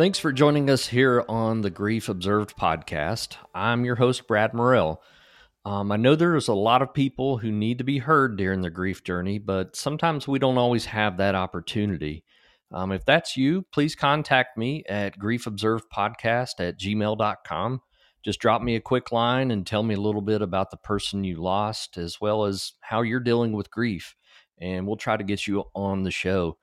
Thanks for joining us here on the Grief Observed podcast. I'm your host, Brad Morrell. Um, I know there's a lot of people who need to be heard during their grief journey, but sometimes we don't always have that opportunity. Um, if that's you, please contact me at griefobservedpodcast at gmail.com. Just drop me a quick line and tell me a little bit about the person you lost, as well as how you're dealing with grief, and we'll try to get you on the show.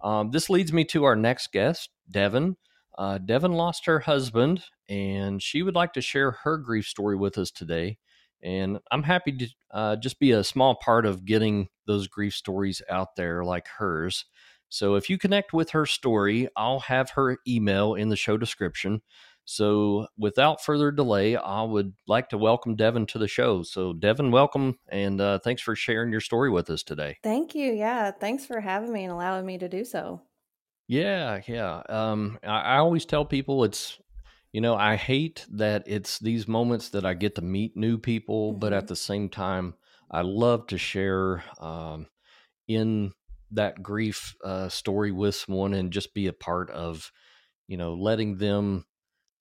Um, this leads me to our next guest, Devin. Uh, Devin lost her husband, and she would like to share her grief story with us today. And I'm happy to uh, just be a small part of getting those grief stories out there like hers. So if you connect with her story, I'll have her email in the show description. So without further delay, I would like to welcome Devin to the show. So, Devin, welcome and uh, thanks for sharing your story with us today. Thank you. Yeah. Thanks for having me and allowing me to do so. Yeah. Yeah. Um, I, I always tell people it's you know, I hate that it's these moments that I get to meet new people, mm-hmm. but at the same time, I love to share um, in that grief uh, story with someone and just be a part of, you know, letting them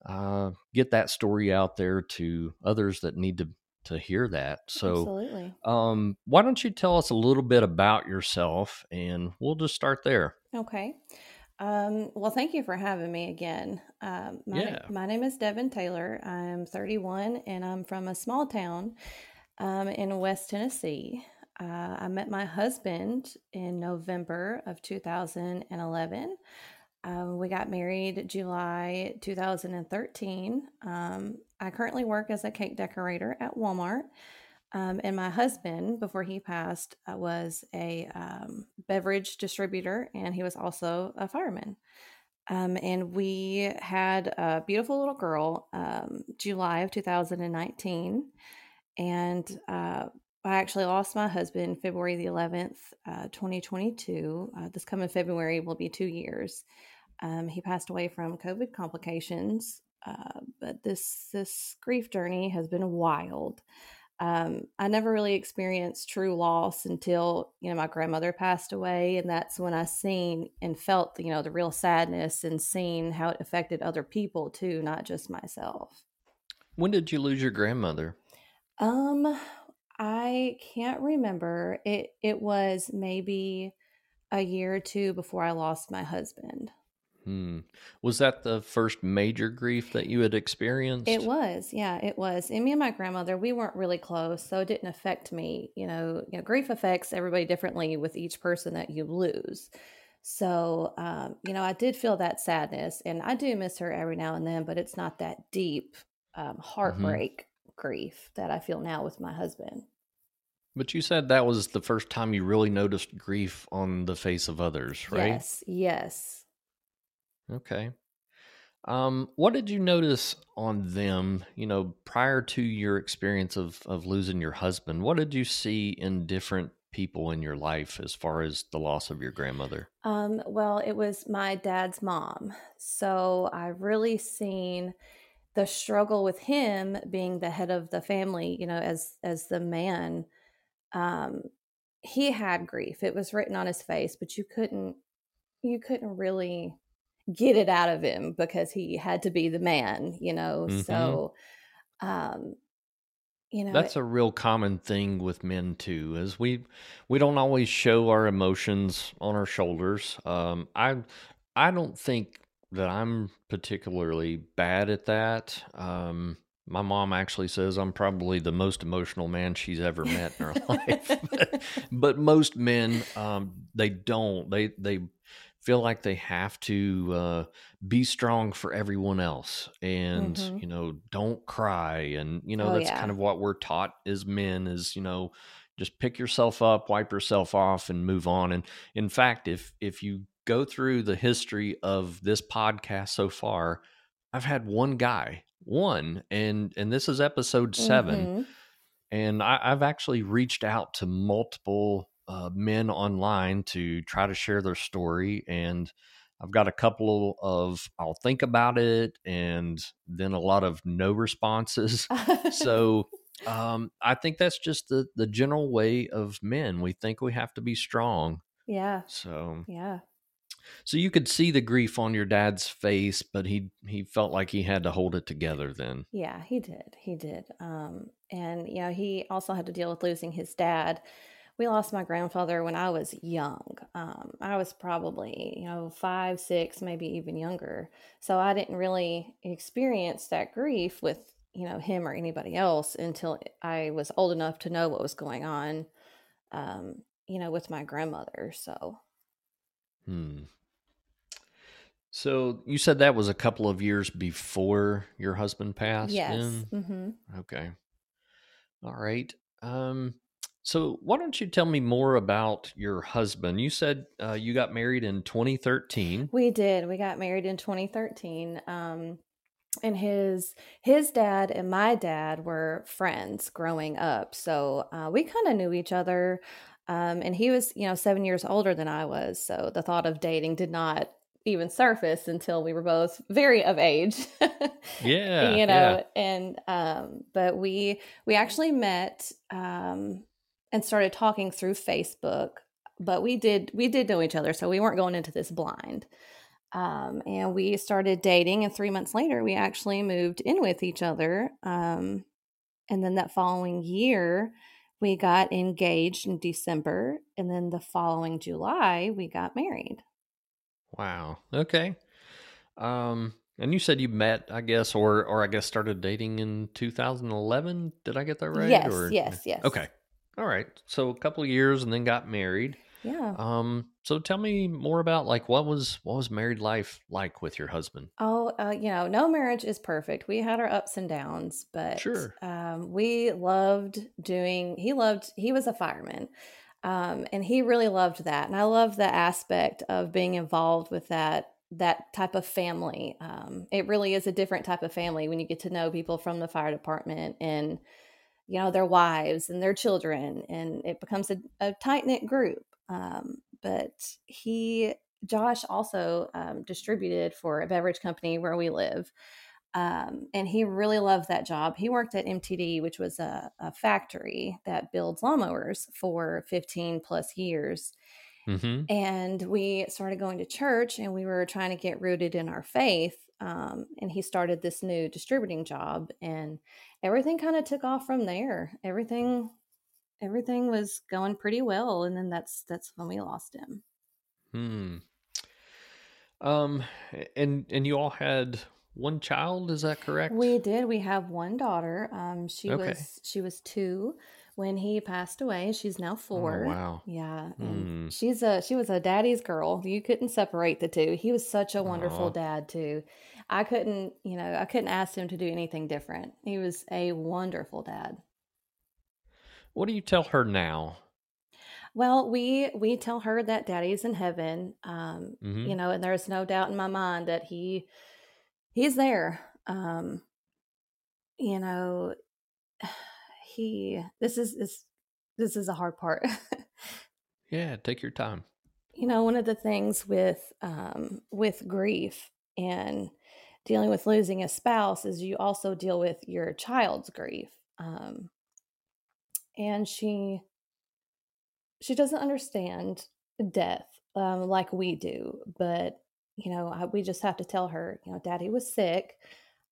uh, get that story out there to others that need to to hear that. So, Absolutely. Um, why don't you tell us a little bit about yourself, and we'll just start there. Okay. Um, well, thank you for having me again. Um, my, yeah. my name is Devin Taylor. I'm 31 and I'm from a small town um, in West Tennessee. Uh, I met my husband in November of 2011. Um, we got married July 2013. Um, I currently work as a cake decorator at Walmart. Um, and my husband, before he passed, uh, was a um, beverage distributor and he was also a fireman. Um, and we had a beautiful little girl, um, July of 2019. And uh, I actually lost my husband February the 11th, uh, 2022. Uh, this coming February will be two years. Um, he passed away from COVID complications, uh, but this this grief journey has been wild um, I never really experienced true loss until you know my grandmother passed away, and that's when I seen and felt you know the real sadness and seen how it affected other people too, not just myself. When did you lose your grandmother? Um, I can't remember. It it was maybe a year or two before I lost my husband. Hmm. Was that the first major grief that you had experienced? It was, yeah, it was. And me and my grandmother, we weren't really close, so it didn't affect me. You know, you know, grief affects everybody differently with each person that you lose. So, um, you know, I did feel that sadness, and I do miss her every now and then, but it's not that deep um, mm-hmm. heartbreak mm-hmm. grief that I feel now with my husband. But you said that was the first time you really noticed grief on the face of others, right? Yes, yes. Okay. Um, what did you notice on them, you know, prior to your experience of, of losing your husband? What did you see in different people in your life as far as the loss of your grandmother? Um, well, it was my dad's mom. So I really seen the struggle with him being the head of the family, you know, as as the man. Um, he had grief. It was written on his face, but you couldn't you couldn't really get it out of him because he had to be the man, you know. Mm-hmm. So um you know that's it, a real common thing with men too is we we don't always show our emotions on our shoulders um i i don't think that i'm particularly bad at that um my mom actually says I'm probably the most emotional man she's ever met in her life. but, but, most men, um, they don't. They they feel like they have to uh, be strong for everyone else and mm-hmm. you know don't cry and you know oh, that's yeah. kind of what we're taught as men is you know just pick yourself up wipe yourself off and move on and in fact if if you go through the history of this podcast so far i've had one guy one and and this is episode 7 mm-hmm. and I, i've actually reached out to multiple uh, men online to try to share their story. And I've got a couple of I'll think about it, and then a lot of no responses. so um, I think that's just the the general way of men. We think we have to be strong. Yeah. So yeah. So you could see the grief on your dad's face, but he he felt like he had to hold it together then. Yeah, he did. He did. Um, and you know, he also had to deal with losing his dad. We lost my grandfather when I was young. Um, I was probably, you know, five, six, maybe even younger. So I didn't really experience that grief with, you know, him or anybody else until I was old enough to know what was going on, um, you know, with my grandmother. So. Hmm. So you said that was a couple of years before your husband passed. Yes. Mm-hmm. Okay. All right. Um, so why don't you tell me more about your husband? You said uh, you got married in 2013. We did. We got married in 2013. Um, and his his dad and my dad were friends growing up, so uh, we kind of knew each other. Um, and he was, you know, seven years older than I was, so the thought of dating did not even surface until we were both very of age. yeah. You know, yeah. and um but we we actually met um and started talking through Facebook, but we did we did know each other, so we weren't going into this blind. Um and we started dating and 3 months later we actually moved in with each other. Um and then that following year we got engaged in December and then the following July we got married. Wow. Okay. Um, and you said you met, I guess, or or I guess started dating in 2011. Did I get that right? Yes. Or, yes. Yes. Okay. All right. So a couple of years, and then got married. Yeah. Um. So tell me more about like what was what was married life like with your husband? Oh, uh, you know, no marriage is perfect. We had our ups and downs, but sure. Um, we loved doing. He loved. He was a fireman. Um, and he really loved that. And I love the aspect of being involved with that that type of family. Um, it really is a different type of family when you get to know people from the fire department and you know their wives and their children, and it becomes a, a tight knit group. Um, but he, Josh, also um, distributed for a beverage company where we live. Um, and he really loved that job. He worked at MTD, which was a, a factory that builds lawnmowers for 15 plus years. Mm-hmm. And we started going to church and we were trying to get rooted in our faith. Um, and he started this new distributing job and everything kind of took off from there. Everything everything was going pretty well and then that's that's when we lost him. Hmm. Um and and you all had one child. Is that correct? We did. We have one daughter. Um, she okay. was she was two when he passed away. She's now 4. Oh, wow. Yeah, mm. she's a she was a daddy's girl. You couldn't separate the two. He was such a wonderful Aww. dad too. I couldn't, you know, I couldn't ask him to do anything different. He was a wonderful dad. What do you tell her now? Well, we we tell her that daddy's in heaven. Um, mm-hmm. you know, and there's no doubt in my mind that he he's there. Um, you know, he this is this this is a hard part. yeah, take your time. You know, one of the things with um, with grief and dealing with losing a spouse is you also deal with your child's grief. Um, and she she doesn't understand death um, like we do, but you know, I, we just have to tell her, you know, daddy was sick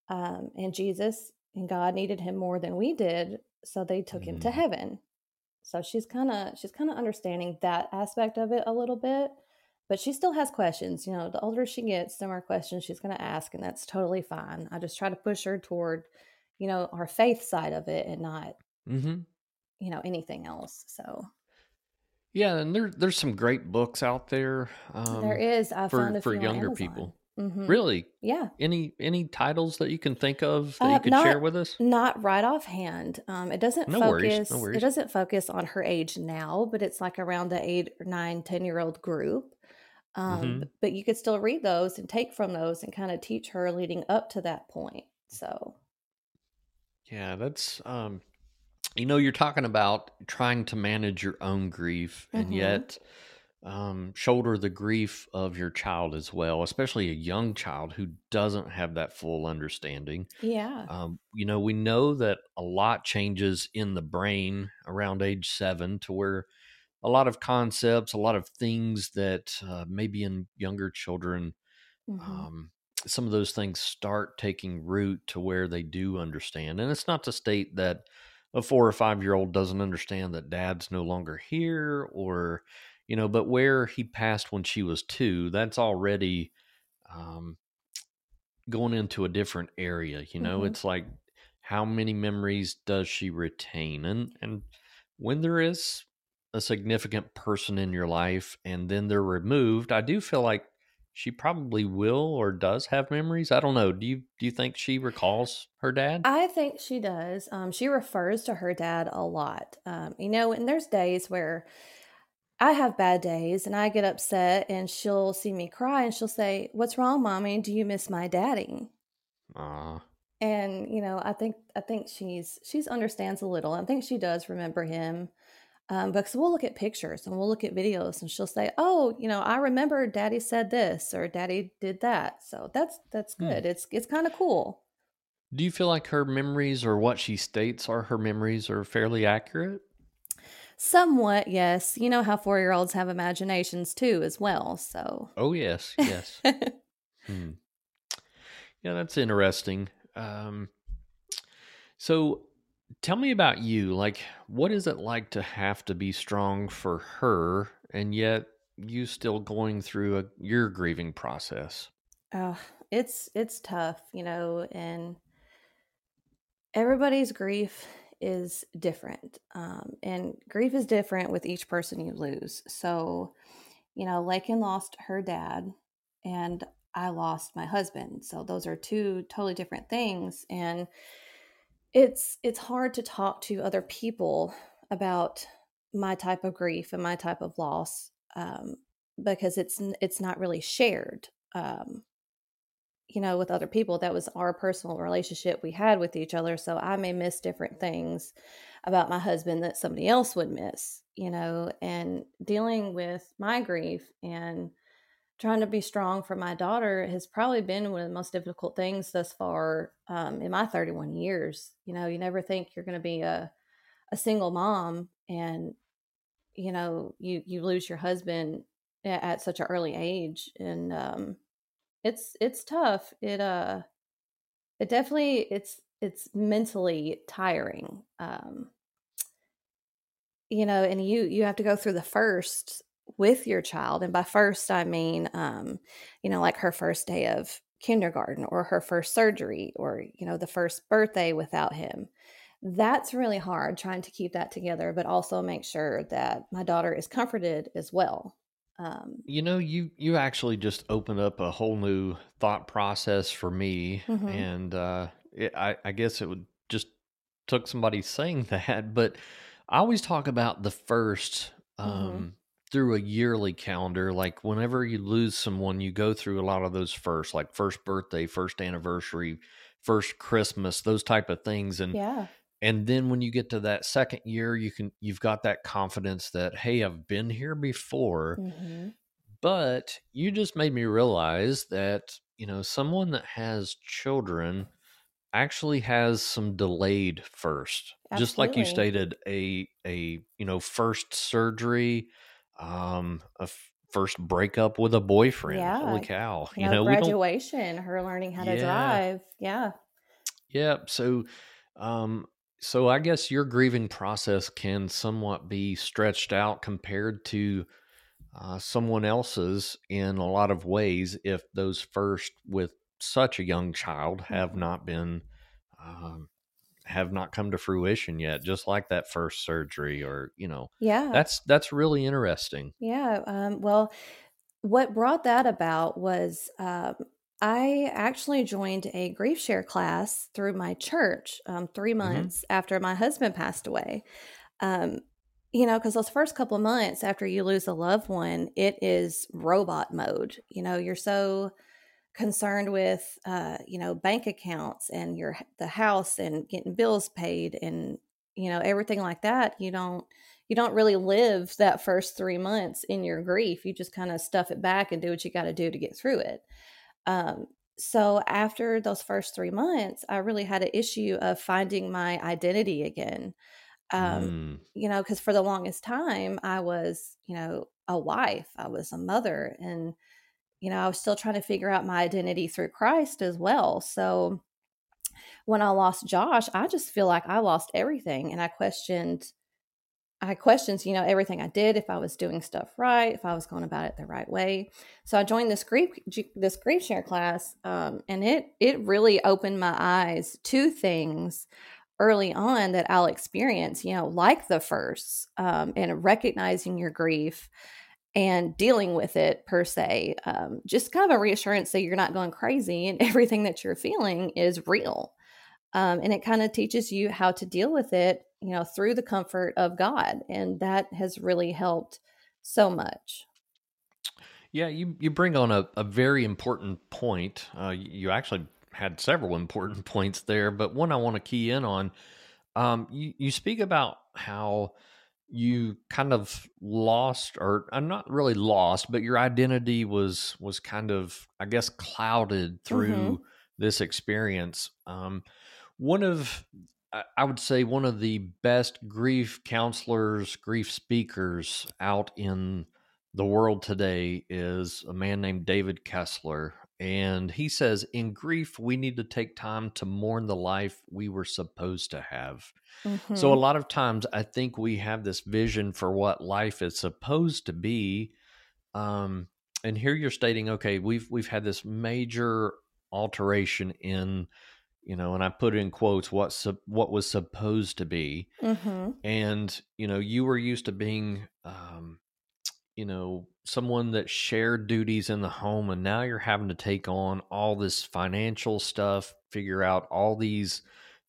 um, and Jesus and God needed him more than we did. So they took mm-hmm. him to mm-hmm. heaven. So she's kind of, she's kind of understanding that aspect of it a little bit, but she still has questions. You know, the older she gets, the more questions she's going to ask, and that's totally fine. I just try to push her toward, you know, our faith side of it and not, mm-hmm. you know, anything else. So yeah, and there there's some great books out there. Um, there is. I for for younger people. Mm-hmm. Really? Yeah. Any any titles that you can think of that uh, you could not, share with us? Not right offhand. Um, it doesn't no focus. Worries, no worries. It doesn't focus on her age now, but it's like around the eight or nine, ten year old group. Um, mm-hmm. But you could still read those and take from those and kind of teach her leading up to that point. So. Yeah, that's um, you know, you're talking about trying to manage your own grief and mm-hmm. yet um, shoulder the grief of your child as well, especially a young child who doesn't have that full understanding. Yeah. Um, you know, we know that a lot changes in the brain around age seven to where a lot of concepts, a lot of things that uh, maybe in younger children, mm-hmm. um, some of those things start taking root to where they do understand. And it's not to state that a four or five year old doesn't understand that dad's no longer here or, you know, but where he passed when she was two, that's already um, going into a different area. You know, mm-hmm. it's like how many memories does she retain? And, and, when there is a significant person in your life and then they're removed, I do feel like she probably will or does have memories. I don't know. Do you do you think she recalls her dad? I think she does. Um, she refers to her dad a lot. Um, you know, and there's days where I have bad days and I get upset, and she'll see me cry and she'll say, "What's wrong, mommy? Do you miss my daddy?" Ah. And you know, I think I think she's she's understands a little. I think she does remember him um, because we'll look at pictures and we'll look at videos and she'll say oh you know i remember daddy said this or daddy did that. So that's that's hmm. good. Hmm. it's it's kind of cool. Do you feel like her memories or what she states are her memories are fairly accurate? Somewhat yes. You know how four year olds have imaginations too as well so. Oh yes yes. Hmm. yeah that's interesting. Um so Tell me about you. Like, what is it like to have to be strong for her and yet you still going through a, your grieving process? Oh, it's it's tough, you know, and everybody's grief is different. Um, and grief is different with each person you lose. So, you know, Lakin lost her dad and I lost my husband. So those are two totally different things. And it's it's hard to talk to other people about my type of grief and my type of loss um, because it's it's not really shared um, you know with other people. That was our personal relationship we had with each other so i may miss different things about my husband that somebody else would miss you know and dealing with my grief and trying to be strong for my daughter has probably been one of the most difficult things thus far um, in my 31 years. You know, you never think you're going to be a, a single mom and, you know, you, you lose your husband at, at such an early age. And um, it's, it's tough. It, uh, it definitely, it's, it's mentally tiring. Um, you know, and you, you have to go through the first with your child and by first i mean um, you know like her first day of kindergarten or her first surgery or you know the first birthday without him that's really hard trying to keep that together but also make sure that my daughter is comforted as well um, you know you you actually just opened up a whole new thought process for me mm-hmm. and uh, it, I, I guess it would just took somebody saying that but i always talk about the first mm-hmm. um, through a yearly calendar. Like whenever you lose someone, you go through a lot of those first, like first birthday, first anniversary, first Christmas, those type of things. And yeah. And then when you get to that second year, you can you've got that confidence that hey, I've been here before. Mm-hmm. But you just made me realize that you know someone that has children actually has some delayed first Absolutely. just like you stated a a you know first surgery um a f- first breakup with a boyfriend. Yeah. Holy cow. You, you know, graduation, her learning how to drive. Yeah. Yeah. So um so I guess your grieving process can somewhat be stretched out compared to uh, someone else's in a lot of ways if those first with such a young child have mm-hmm. not been um, have not come to fruition yet just like that first surgery or you know yeah that's that's really interesting yeah um, well what brought that about was um, i actually joined a grief share class through my church um, three mm-hmm. months mm-hmm. after my husband passed away um, you know because those first couple of months after you lose a loved one it is robot mode you know you're so concerned with uh, you know bank accounts and your the house and getting bills paid and you know everything like that you don't you don't really live that first three months in your grief. You just kind of stuff it back and do what you got to do to get through it. Um, so after those first three months i really had an issue of finding my identity again. Um, mm. You know, because for the longest time, I was, you know, a wife, I was a mother, and, you know, I was still trying to figure out my identity through Christ as well. So when I lost Josh, I just feel like I lost everything. And I questioned, I had questions, you know, everything I did, if I was doing stuff right, if I was going about it the right way. So I joined this grief this grief share class, um, and it it really opened my eyes to things early on that I'll experience, you know, like the first, um, and recognizing your grief and dealing with it per se. Um, just kind of a reassurance that you're not going crazy and everything that you're feeling is real. Um, and it kind of teaches you how to deal with it, you know, through the comfort of God. And that has really helped so much. Yeah, you, you bring on a, a very important point. Uh, you actually had several important points there, but one I want to key in on. Um, you, you speak about how you kind of lost or I'm uh, not really lost, but your identity was was kind of I guess clouded through mm-hmm. this experience. Um, one of I would say one of the best grief counselors, grief speakers out in the world today is a man named David Kessler. And he says, in grief, we need to take time to mourn the life we were supposed to have. Mm-hmm. So, a lot of times, I think we have this vision for what life is supposed to be. Um, and here you're stating, okay, we've we've had this major alteration in, you know, and I put in quotes what su- what was supposed to be, mm-hmm. and you know, you were used to being um, you know someone that shared duties in the home and now you're having to take on all this financial stuff figure out all these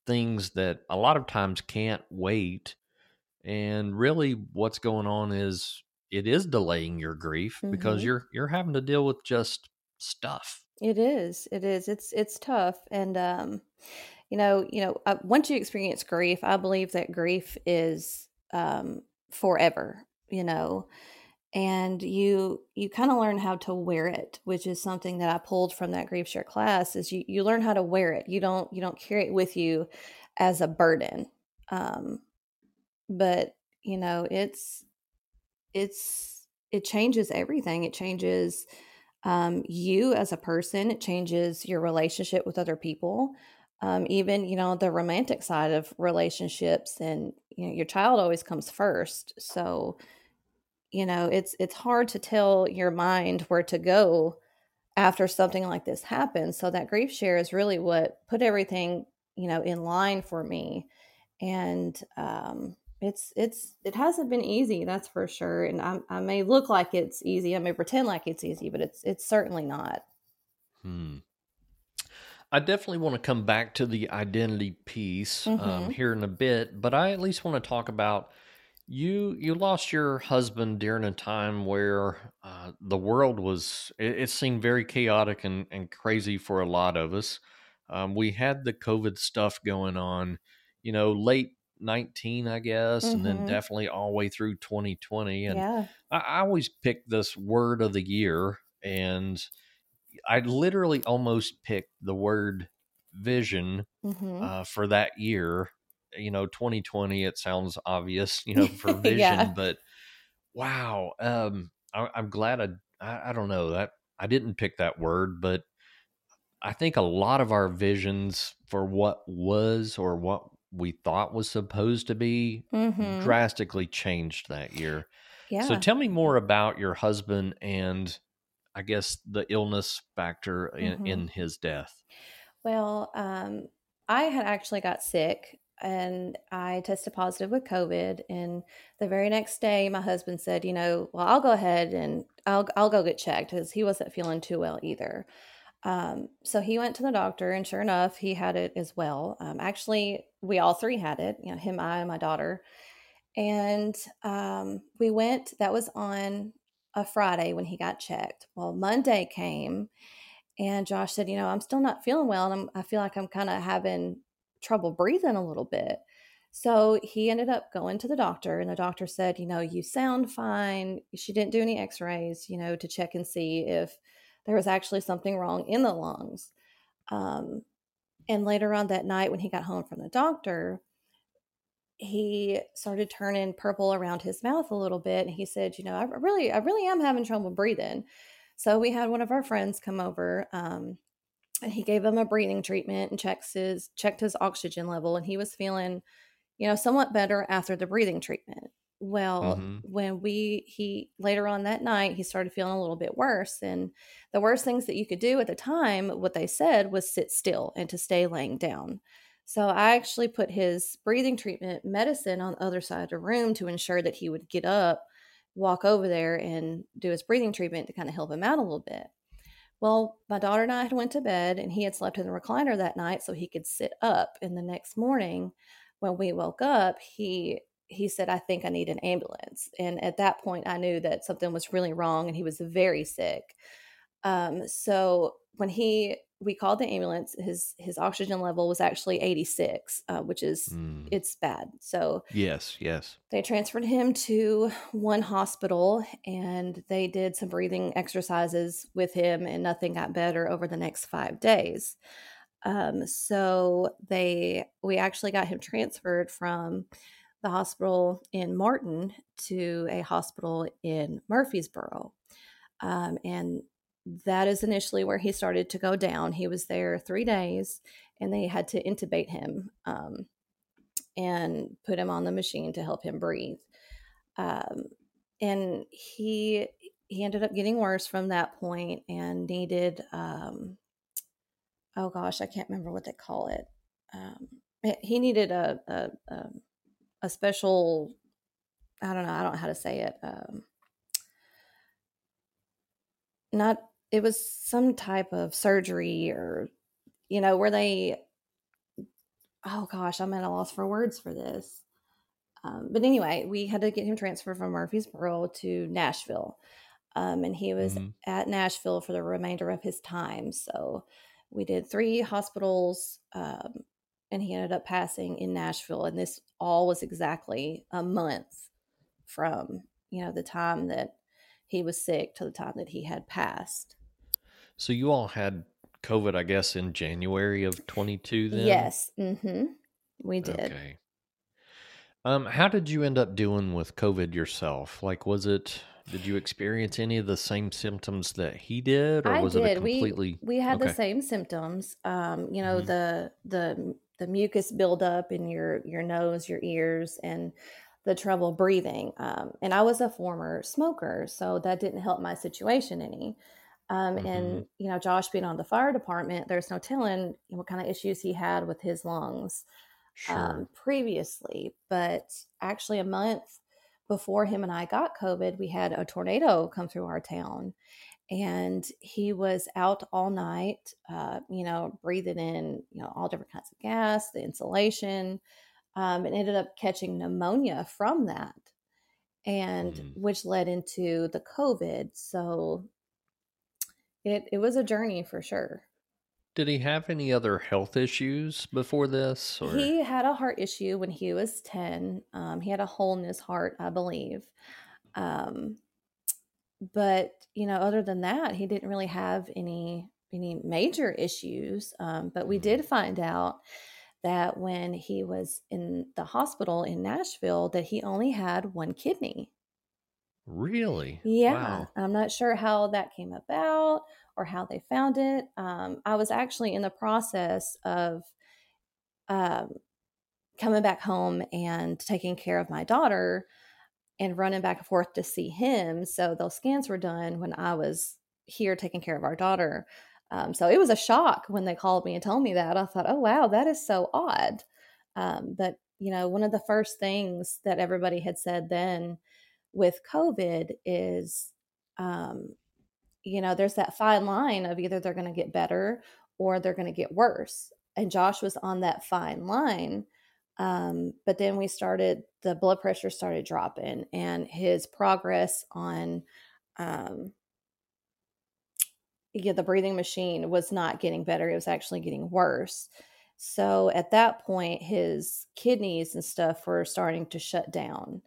things that a lot of times can't wait and really what's going on is it is delaying your grief mm-hmm. because you're you're having to deal with just stuff it is it is it's it's tough and um you know you know uh, once you experience grief i believe that grief is um forever you know and you you kind of learn how to wear it which is something that i pulled from that grief share class is you you learn how to wear it. You don't you don't carry it with you as a burden um but you know it's it's it changes everything. It changes um, you as a person. It changes your relationship with other people um, even you know the romantic side of relationships and you know your child always comes first so you know it's it's hard to tell your mind where to go after something like this happens so that grief share is really what put everything you know in line for me and um it's it's it hasn't been easy that's for sure and I, I may look like it's easy i may pretend like it's easy but it's it's certainly not hmm I definitely want to come back to the identity piece um, mm-hmm. um, here in a bit, but I at least want to talk about you you lost your husband during a time where uh, the world was it, it, seemed very chaotic and, and crazy for a lot of us. Um, we had the COVID stuff going on, you know, late 19, I guess, mm-hmm. and then mm-hmm. definitely all the way through 2020. And yeah. I, I always pick this word of the year, and I literally almost picked the word vision mm-hmm. uh, for that year you know 2020 it sounds obvious you know for vision yeah. but wow um I, am glad I, I i don't know that i didn't pick that word but i think a lot of our visions for what was or what we thought was supposed to be mm-hmm. drastically changed that year yeah. so tell me more about your husband and i guess the illness factor in, mm-hmm. in his death well um I had actually got sick and I tested positive with COVID. And the very next day, my husband said, "You know, well, I'll go ahead and I'll I'll go get checked because he wasn't feeling too well either." Um, so he went to the doctor, and sure enough, he had it as well. Um, actually, we all three had it. You know, him, I, and my daughter. And um, we went. That was on a Friday when he got checked. Well, Monday came, and Josh said, "You know, I'm still not feeling well, and I'm, I feel like I'm kind of having trouble breathing a little bit. So he ended up going to the doctor, and the doctor said, You know, you sound fine. She didn't do any x rays, you know, to check and see if there was actually something wrong in the lungs. Um, and later on that night, when he got home from the doctor, he started turning purple around his mouth a little bit. And he said, You know, I really, I really am having trouble breathing. So we had one of our friends come over. Um, and he gave him a breathing treatment and checks his checked his oxygen level and he was feeling you know somewhat better after the breathing treatment. Well mm-hmm. when we he later on that night he started feeling a little bit worse and the worst things that you could do at the time what they said was sit still and to stay laying down. So i actually put his breathing treatment medicine on the other side of the room to ensure that he would get up walk over there and do his breathing treatment to kind of help him out a little bit well my daughter and i had went to bed and he had slept in the recliner that night so he could sit up and the next morning when we woke up he he said, I think I need an ambulance. And at that point, I knew that something was really wrong and he was very sick. Um, so when he, we called the ambulance, his, his oxygen level was actually 86, uh, which is, mm. it's bad. So, yes, yes. They transferred him to one hospital and they did some breathing exercises with him and nothing got better over the next five days. Um, so they, we actually got him transferred from, the hospital in Martin to a hospital in Murfreesboro. Um, and that is initially where he started to go down. He was there three days and they had to intubate him um, and put him on the machine to help him breathe. Um, and he he ended up getting worse from that point and needed um, oh gosh i can't remember what they call it um, he needed a, a, a a special I don't know, I don't know how to say it. Um, not it was some type of surgery or you know, where they oh gosh, I'm at a loss for words for this. Um, but anyway, we had to get him transferred from Murfreesboro to Nashville. Um, and he was mm-hmm. at Nashville for the remainder of his time. So we did three hospitals um, and he ended up passing in Nashville. And this all was exactly a month from, you know, the time that he was sick to the time that he had passed. So you all had COVID, I guess, in January of 22 then? Yes. Mm-hmm. We did. Okay. Um, how did you end up doing with COVID yourself? Like, was it, did you experience any of the same symptoms that he did, or I was did. it a completely? We, we had okay. the same symptoms. Um, you know, mm-hmm. the, the the mucus buildup in your your nose, your ears, and the trouble breathing. Um, and I was a former smoker, so that didn't help my situation any. Um, mm-hmm. And you know, Josh being on the fire department, there's no telling what kind of issues he had with his lungs um, sure. um, previously. But actually, a month before him and I got COVID, we had a tornado come through our town, and he was out all night uh, you know breathing in you know all different kinds of gas the insulation um, and ended up catching pneumonia from that and mm. which led into the covid so it, it was a journey for sure did he have any other health issues before this or? he had a heart issue when he was 10 um, he had a hole in his heart i believe um, but you know other than that he didn't really have any any major issues um, but we did mm-hmm. find out that when he was in the hospital in nashville that he only had one kidney really yeah wow. i'm not sure how that came about or how they found it um, i was actually in the process of um, coming back home and taking care of my daughter and running back and forth to see him. So those scans were done when I was here taking care of our daughter. Um, so it was a shock when they called me and told me that. I thought, oh, wow, that is so odd. Um, but, you know, one of the first things that everybody had said then with COVID is, um, you know, there's that fine line of either they're going to get better or they're going to get worse. And Josh was on that fine line um, but then we started, the blood pressure started dropping, and his progress on, um, yeah, the breathing machine was not getting better. It was actually getting worse. So at that point, his kidneys and stuff were starting to shut down.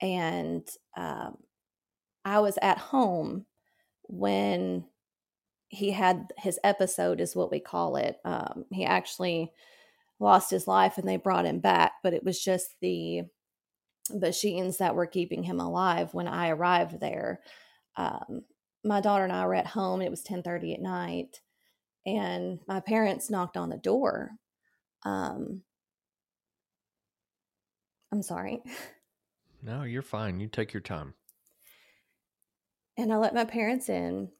And um, I was at home when he had his episode, is what we call it. Um, he actually lost his life and they brought him back, but it was just the machines that were keeping him alive when I arrived there. Um, my daughter and I were at home. It was 10:30 at night, and my parents knocked on the door. Um, I'm sorry. No, you're fine. You take your time. And I let my parents in.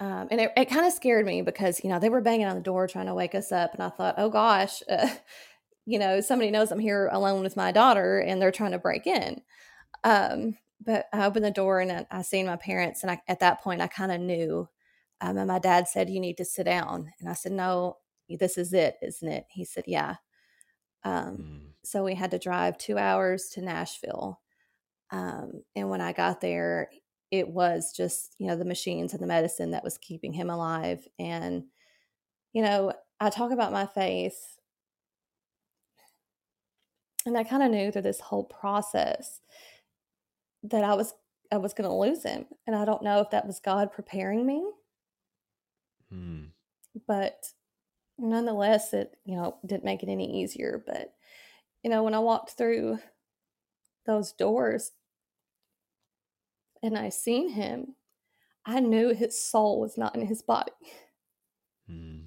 Um, and it, it kind of scared me because, you know, they were banging on the door trying to wake us up. And I thought, oh gosh, uh, you know, somebody knows I'm here alone with my daughter and they're trying to break in. Um, but I opened the door and I, I seen my parents. And I, at that point, I kind of knew. Um, and my dad said, You need to sit down. And I said, No, this is it, isn't it? He said, Yeah. Um, mm. So we had to drive two hours to Nashville. Um, and when I got there, it was just, you know, the machines and the medicine that was keeping him alive. And, you know, I talk about my faith. And I kind of knew through this whole process that I was I was going to lose him, and I don't know if that was God preparing me. Hmm. But nonetheless, it you know didn't make it any easier. But you know, when I walked through those doors and I seen him, I knew his soul was not in his body. Hmm.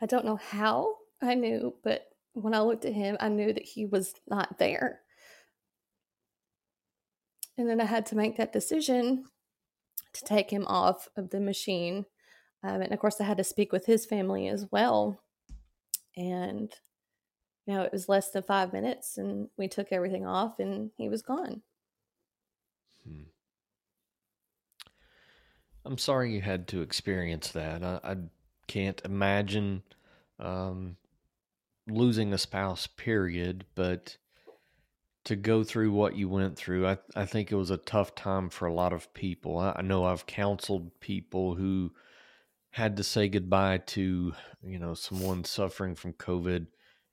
I don't know how I knew, but when I looked at him, I knew that he was not there. And then I had to make that decision to take him off of the machine. Um, and of course, I had to speak with his family as well. And, you know, it was less than five minutes, and we took everything off, and he was gone. Hmm. I'm sorry you had to experience that. I, I can't imagine um, losing a spouse, period, but to go through what you went through. I, I think it was a tough time for a lot of people. I, I know I've counseled people who had to say goodbye to, you know, someone suffering from COVID,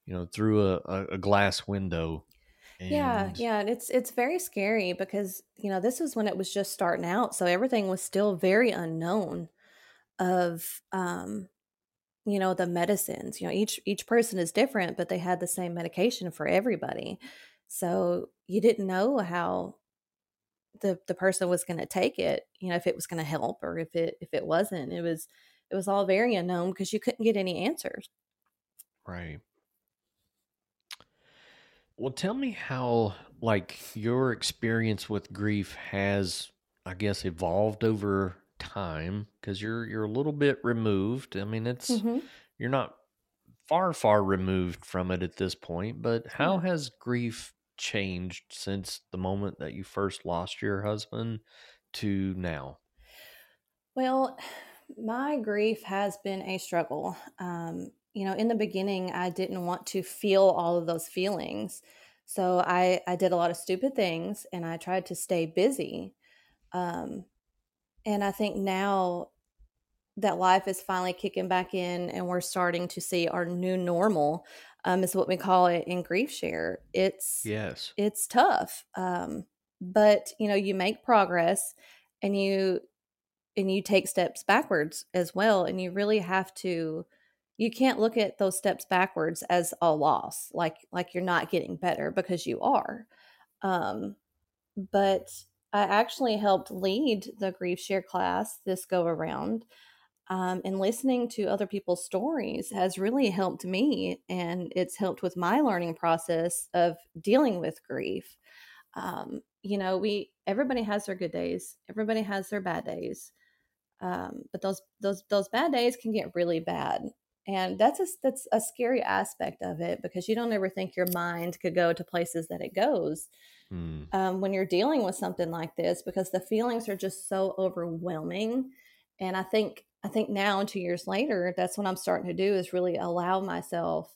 you know, through a, a glass window. And... Yeah, yeah, it's it's very scary because you know this was when it was just starting out, so everything was still very unknown. Of um, you know, the medicines. You know, each each person is different, but they had the same medication for everybody. So you didn't know how the the person was going to take it, you know, if it was going to help or if it if it wasn't. It was it was all very unknown because you couldn't get any answers. Right. Well, tell me how like your experience with grief has I guess evolved over time because you're you're a little bit removed. I mean, it's mm-hmm. you're not far far removed from it at this point, but how yeah. has grief changed since the moment that you first lost your husband to now? Well, my grief has been a struggle. Um, you know, in the beginning, I didn't want to feel all of those feelings. So I, I did a lot of stupid things and I tried to stay busy. Um, and I think now that life is finally kicking back in and we're starting to see our new normal, um, is what we call it in grief share. It's yes, it's tough, um, but you know you make progress and you and you take steps backwards as well, and you really have to. You can't look at those steps backwards as a loss, like like you're not getting better because you are. Um, but I actually helped lead the grief share class this go around um, and listening to other people's stories has really helped me and it's helped with my learning process of dealing with grief um, you know we everybody has their good days everybody has their bad days um, but those those those bad days can get really bad and that's a that's a scary aspect of it because you don't ever think your mind could go to places that it goes mm. um, when you're dealing with something like this because the feelings are just so overwhelming and i think I think now, two years later, that's what I'm starting to do is really allow myself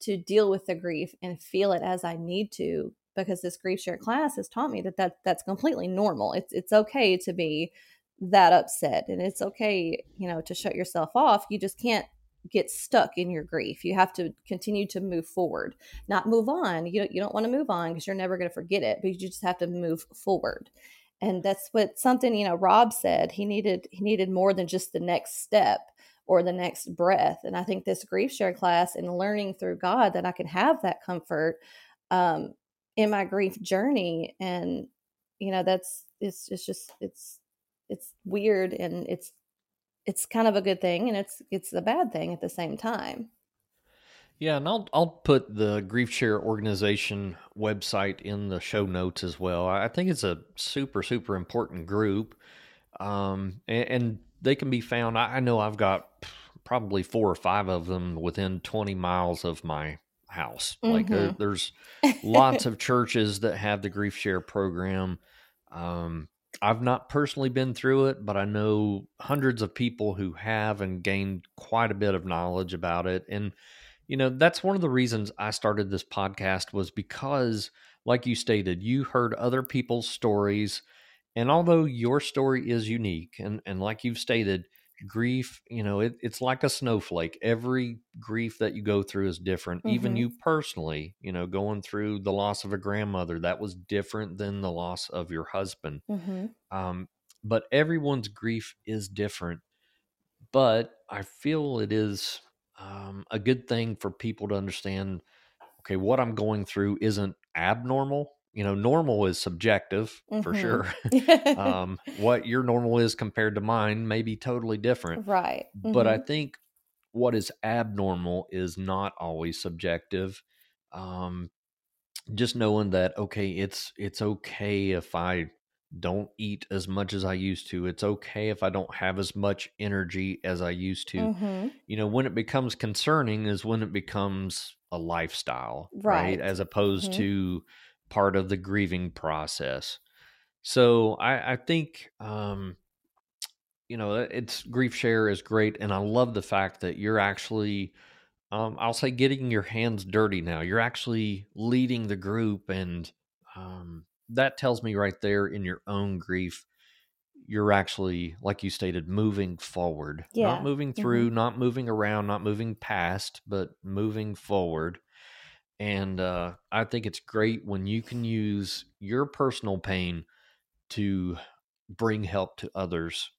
to deal with the grief and feel it as I need to because this grief share class has taught me that, that that's completely normal. It's it's okay to be that upset and it's okay, you know, to shut yourself off. You just can't get stuck in your grief. You have to continue to move forward, not move on. You you don't want to move on because you're never going to forget it, but you just have to move forward and that's what something you know rob said he needed he needed more than just the next step or the next breath. And I think this grief share class and learning through God that I can have that comfort um, in my grief journey. And, you know, that's, it's, it's just, it's, it's weird and it's, it's kind of a good thing and it's, it's a bad thing at the same time. Yeah, and I'll I'll put the Grief Share organization website in the show notes as well. I think it's a super super important group, um, and, and they can be found. I, I know I've got probably four or five of them within twenty miles of my house. Mm-hmm. Like there, there's lots of churches that have the Grief Share program. Um, I've not personally been through it, but I know hundreds of people who have and gained quite a bit of knowledge about it and you know, that's one of the reasons I started this podcast was because, like you stated, you heard other people's stories. And although your story is unique, and, and like you've stated, grief, you know, it, it's like a snowflake. Every grief that you go through is different. Mm-hmm. Even you personally, you know, going through the loss of a grandmother, that was different than the loss of your husband. Mm-hmm. Um, but everyone's grief is different. But I feel it is um, a good thing for people to understand okay what i'm going through isn't abnormal you know normal is subjective mm-hmm. for sure um, what your normal is compared to mine may be totally different right mm-hmm. but i mm-hmm. think what is abnormal is not always subjective um, just knowing that okay it's it's okay if i don't eat as much as I used to. It's okay if I don't have as much energy as I used to. Mm-hmm. You know, when it becomes concerning is when it becomes a lifestyle, right? right? As opposed mm-hmm. to part of the grieving process. So I, I think, um, you know, it's grief share is great. And I love the fact that you're actually, um, I'll say, getting your hands dirty now. You're actually leading the group and, um, that tells me right there in your own grief you're actually like you stated moving forward yeah. not moving through mm-hmm. not moving around not moving past but moving forward and uh, i think it's great when you can use your personal pain to bring help to others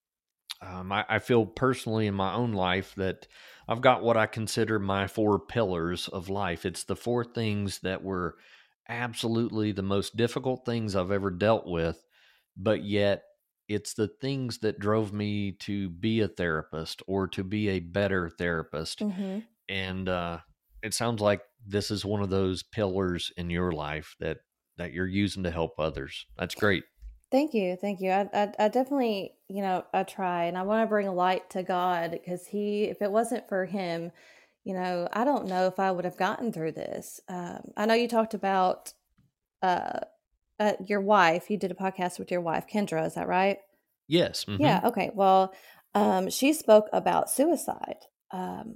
um, I, I feel personally in my own life that i've got what i consider my four pillars of life it's the four things that were absolutely the most difficult things I've ever dealt with, but yet it's the things that drove me to be a therapist or to be a better therapist. Mm-hmm. And uh, it sounds like this is one of those pillars in your life that that you're using to help others. That's great. Thank you, thank you. I, I, I definitely, you know, I try, and I want to bring light to God because He, if it wasn't for Him, you know, I don't know if I would have gotten through this. Um, I know you talked about uh, uh, your wife. You did a podcast with your wife, Kendra. Is that right? Yes. Mm-hmm. Yeah. Okay. Well, um, she spoke about suicide. Um,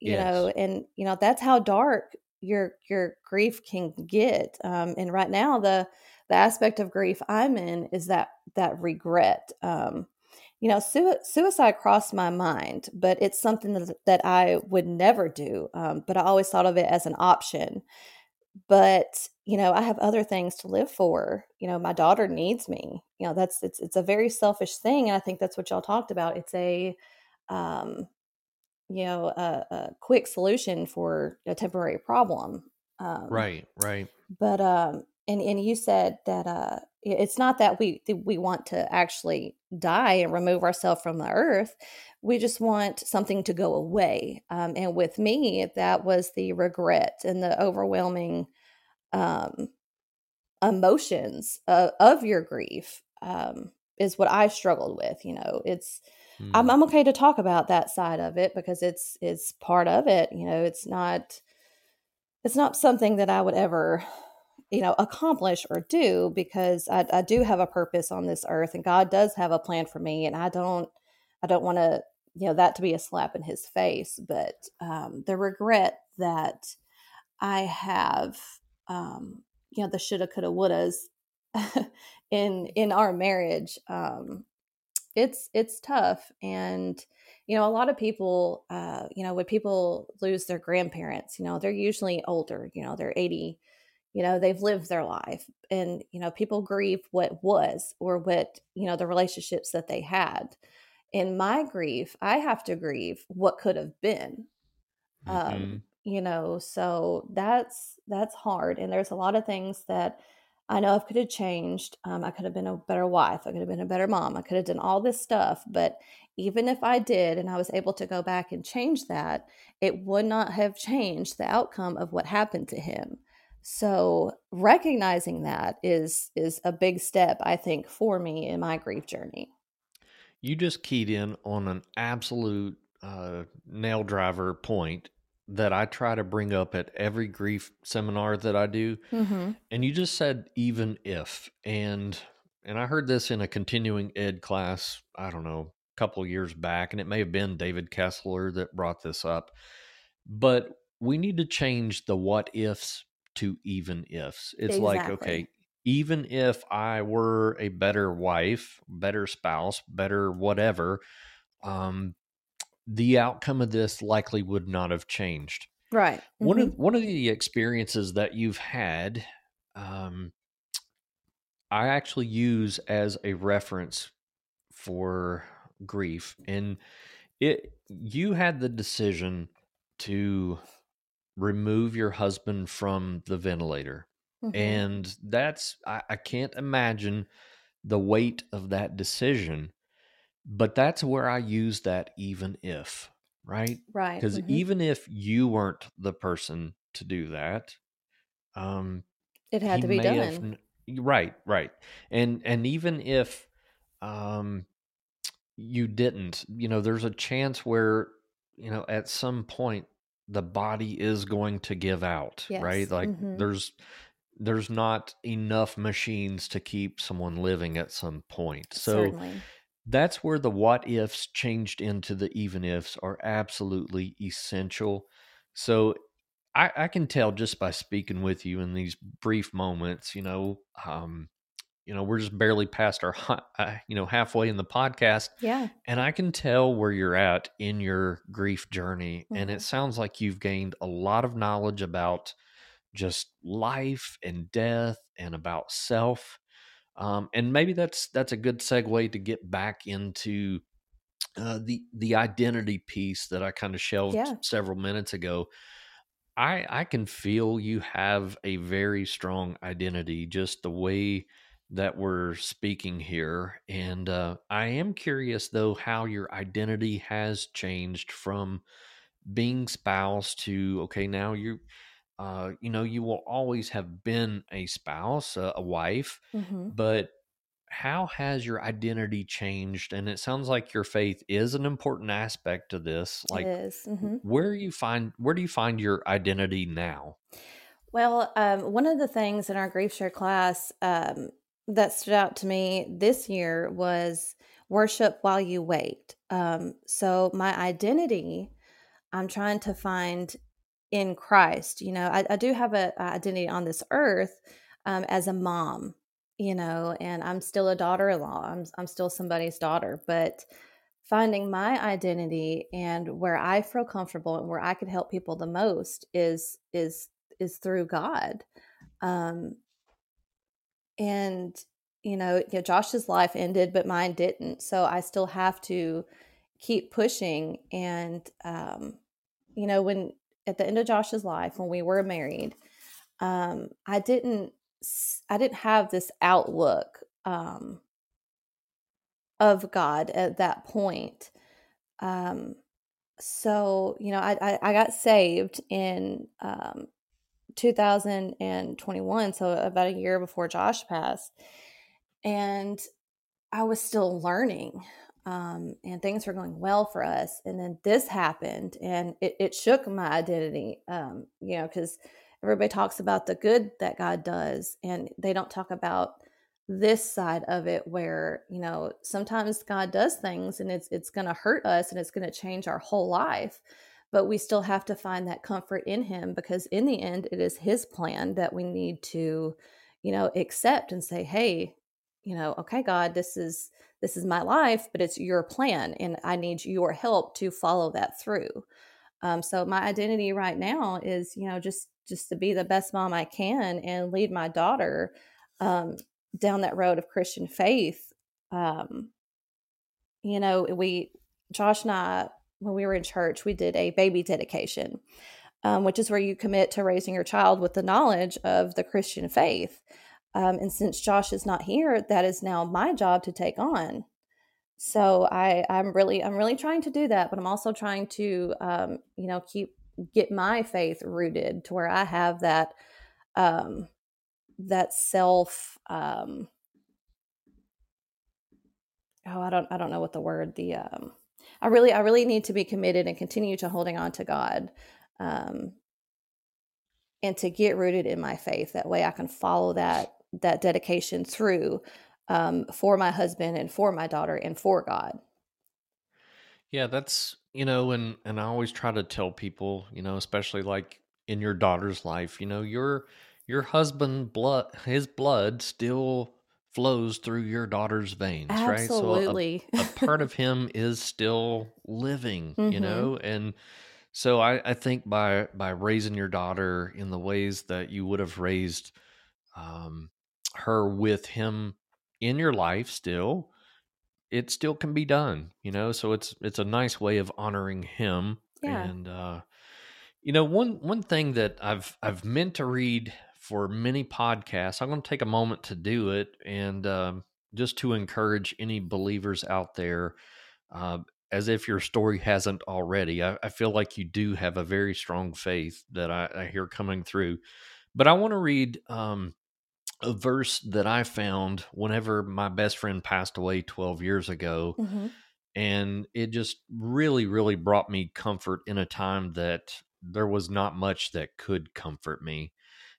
you yes. know, and you know that's how dark your your grief can get. Um, and right now, the the aspect of grief I'm in is that that regret. Um, you know, su- suicide crossed my mind, but it's something that, that I would never do. Um, but I always thought of it as an option. But you know, I have other things to live for. You know, my daughter needs me. You know, that's it's it's a very selfish thing, and I think that's what y'all talked about. It's a, um, you know, a, a quick solution for a temporary problem. Um, right, right. But um, and and you said that uh, it's not that we we want to actually die and remove ourselves from the earth we just want something to go away um, and with me that was the regret and the overwhelming um, emotions of, of, your grief um, is what i struggled with you know it's mm. I'm, I'm okay to talk about that side of it because it's it's part of it you know it's not it's not something that i would ever you know accomplish or do because I, I do have a purpose on this earth and god does have a plan for me and i don't i don't want to you know that to be a slap in his face but um, the regret that i have um, you know the shoulda coulda wouldas in in our marriage um, it's it's tough and you know a lot of people uh, you know when people lose their grandparents you know they're usually older you know they're 80 you know they've lived their life and you know people grieve what was or what you know the relationships that they had in my grief, I have to grieve what could have been. Um, mm-hmm. Um, you know, so that's that's hard. And there's a lot of things that I know I could have changed. Um, I could have been a better wife. I could have been a better mom. I could have done all this stuff. But even if I did and I was able to go back and change that, it would not have changed the outcome of what happened to him. So recognizing that is is a big step, I think, for me in my grief journey. You just keyed in on an absolute uh, nail driver point that I try to bring up at every grief seminar that I do. Mm-hmm. And you just said even if and and I heard this in a continuing ed class, I don't know, a couple years back and it may have been David Kessler that brought this up. But we need to change the what ifs to even ifs. It's exactly. like okay, even if I were a better wife, better spouse, better whatever, um, the outcome of this likely would not have changed. Right. Mm-hmm. One of one of the experiences that you've had, um, I actually use as a reference for grief, and it you had the decision to remove your husband from the ventilator, mm-hmm. and that's I, I can't imagine the weight of that decision but that's where I use that even if, right? Right. Because mm-hmm. even if you weren't the person to do that, um, it had to be done. Have, right, right. And and even if um you didn't, you know, there's a chance where, you know, at some point the body is going to give out, yes. right? Like mm-hmm. there's there's not enough machines to keep someone living at some point. So Certainly that's where the what ifs changed into the even ifs are absolutely essential. So I, I can tell just by speaking with you in these brief moments, you know, um, you know, we're just barely past our, uh, you know, halfway in the podcast. Yeah. And I can tell where you're at in your grief journey. Mm-hmm. And it mm-hmm. sounds like you've gained a lot of knowledge about just life and death and about self. Um, and maybe that's that's a good segue to get back into uh, the the identity piece that I kind of shelved yeah. several minutes ago. I I can feel you have a very strong identity, just the way that we're speaking here. And uh, I am curious though how your identity has changed from being spouse to okay now you uh, you know, you will always have been a spouse, uh, a wife, mm-hmm. but how has your identity changed? And it sounds like your faith is an important aspect to this. Like, mm-hmm. where you find where do you find your identity now? Well, um, one of the things in our grief share class um, that stood out to me this year was worship while you wait. Um, so my identity, I'm trying to find in Christ. You know, I, I do have a, identity on this earth um, as a mom, you know, and I'm still a daughter-in-law. I'm I'm still somebody's daughter, but finding my identity and where I feel comfortable and where I can help people the most is is is through God. Um, and you know, you know, Josh's life ended, but mine didn't. So I still have to keep pushing. And um, you know, when at the end of Josh's life when we were married, um, I didn't I didn't have this outlook um, of God at that point. Um, so you know, I, I, I got saved in um, 2021, so about a year before Josh passed, and I was still learning um, and things were going well for us. And then this happened, and it, it shook my identity. Um, you know, because everybody talks about the good that God does, and they don't talk about this side of it where you know sometimes God does things and it's it's going to hurt us and it's going to change our whole life but we still have to find that comfort in him because in the end it is his plan that we need to you know accept and say hey you know okay god this is this is my life, but it's your plan, and I need your help to follow that through. Um, so my identity right now is, you know, just just to be the best mom I can and lead my daughter um, down that road of Christian faith. Um, you know, we, Josh and I, when we were in church, we did a baby dedication, um, which is where you commit to raising your child with the knowledge of the Christian faith. Um, and since Josh is not here, that is now my job to take on. So I, I'm really, I'm really trying to do that, but I'm also trying to, um, you know, keep get my faith rooted to where I have that, um, that self. Um, oh, I don't, I don't know what the word the. Um, I really, I really need to be committed and continue to holding on to God, um, and to get rooted in my faith. That way, I can follow that that dedication through um, for my husband and for my daughter and for God. Yeah, that's you know, and and I always try to tell people, you know, especially like in your daughter's life, you know, your your husband blood his blood still flows through your daughter's veins, Absolutely. right? So a, a part of him is still living, mm-hmm. you know, and so I, I think by by raising your daughter in the ways that you would have raised um, her with him in your life still it still can be done you know so it's it's a nice way of honoring him yeah. and uh you know one one thing that i've i've meant to read for many podcasts i'm going to take a moment to do it and um, just to encourage any believers out there uh, as if your story hasn't already I, I, feel like you do have a very strong faith that i, I hear coming through but i want to read um, a verse that I found whenever my best friend passed away 12 years ago. Mm-hmm. And it just really, really brought me comfort in a time that there was not much that could comfort me.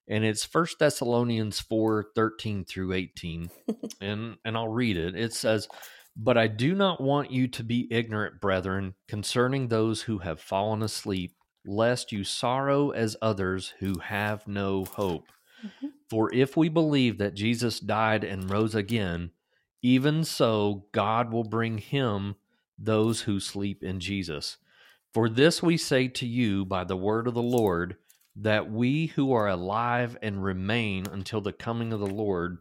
And it's First Thessalonians 4 13 through 18. and, and I'll read it. It says, But I do not want you to be ignorant, brethren, concerning those who have fallen asleep, lest you sorrow as others who have no hope. Mm-hmm. For if we believe that Jesus died and rose again, even so God will bring him those who sleep in Jesus. For this we say to you by the word of the Lord, that we who are alive and remain until the coming of the Lord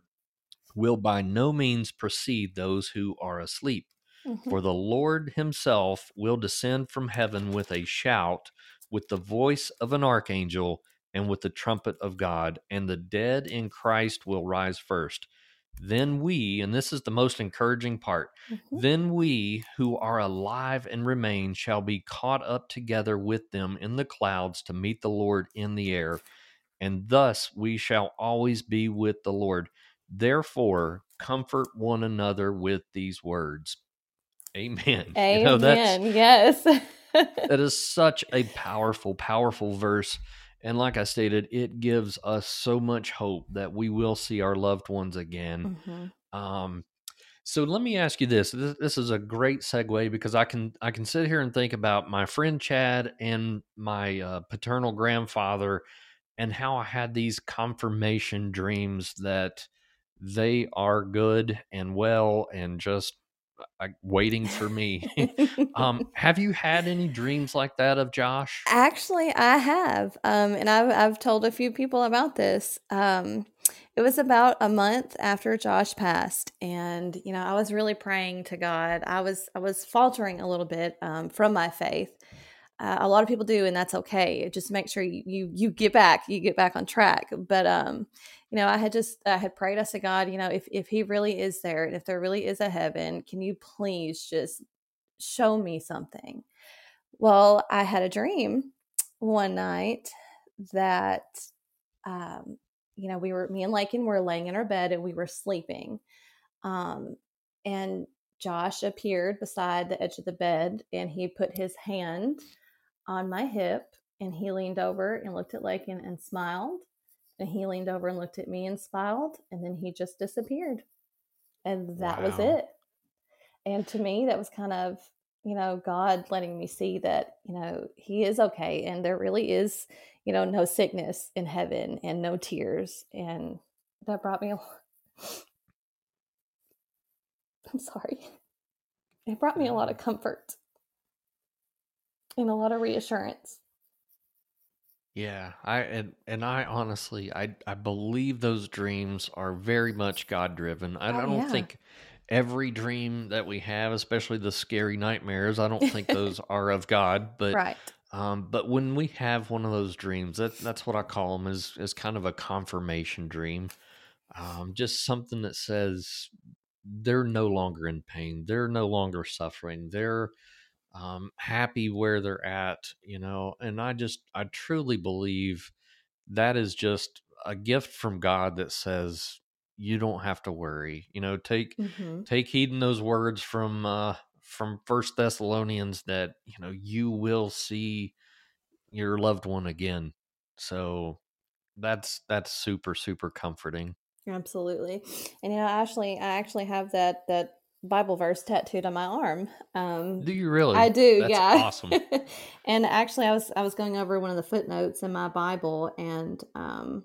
will by no means precede those who are asleep. Mm-hmm. For the Lord himself will descend from heaven with a shout, with the voice of an archangel and with the trumpet of God, and the dead in Christ will rise first. Then we, and this is the most encouraging part, mm-hmm. then we who are alive and remain shall be caught up together with them in the clouds to meet the Lord in the air, and thus we shall always be with the Lord. Therefore, comfort one another with these words. Amen. Amen. You know, yes. that is such a powerful, powerful verse and like I stated, it gives us so much hope that we will see our loved ones again. Mm-hmm. Um, so let me ask you this. this. This is a great segue because I can I can sit here and think about my friend Chad and my uh, paternal grandfather and how I had these confirmation dreams that they are good and well and just like waiting for me. um, have you had any dreams like that of Josh? Actually, I have, um, and I've I've told a few people about this. Um, it was about a month after Josh passed, and you know I was really praying to God. I was I was faltering a little bit um, from my faith. Uh, a lot of people do, and that's okay. Just make sure you you you get back, you get back on track. But um, you know, I had just I had prayed. I said, God, you know, if if He really is there, and if there really is a heaven, can you please just show me something? Well, I had a dream one night that, um, you know, we were me and Lakin were laying in our bed and we were sleeping, um, and Josh appeared beside the edge of the bed and he put his hand on my hip and he leaned over and looked at Lakin and smiled and he leaned over and looked at me and smiled, and then he just disappeared. And that wow. was it. And to me, that was kind of, you know, God letting me see that, you know, he is okay. And there really is, you know, no sickness in heaven and no tears. And that brought me a I'm sorry. It brought me a lot of comfort and a lot of reassurance. Yeah, I and and I honestly I I believe those dreams are very much God driven. I, oh, I don't yeah. think every dream that we have, especially the scary nightmares. I don't think those are of God, but right. Um, but when we have one of those dreams, that that's what I call them is is kind of a confirmation dream. Um, just something that says they're no longer in pain, they're no longer suffering, they're um, happy where they're at, you know. And I just I truly believe that is just a gift from God that says you don't have to worry. You know, take mm-hmm. take heed in those words from uh from First Thessalonians that, you know, you will see your loved one again. So that's that's super, super comforting. Absolutely. And you know, actually I actually have that that Bible verse tattooed on my arm. Um, do you really? I do. That's yeah. Awesome. and actually, I was I was going over one of the footnotes in my Bible, and um,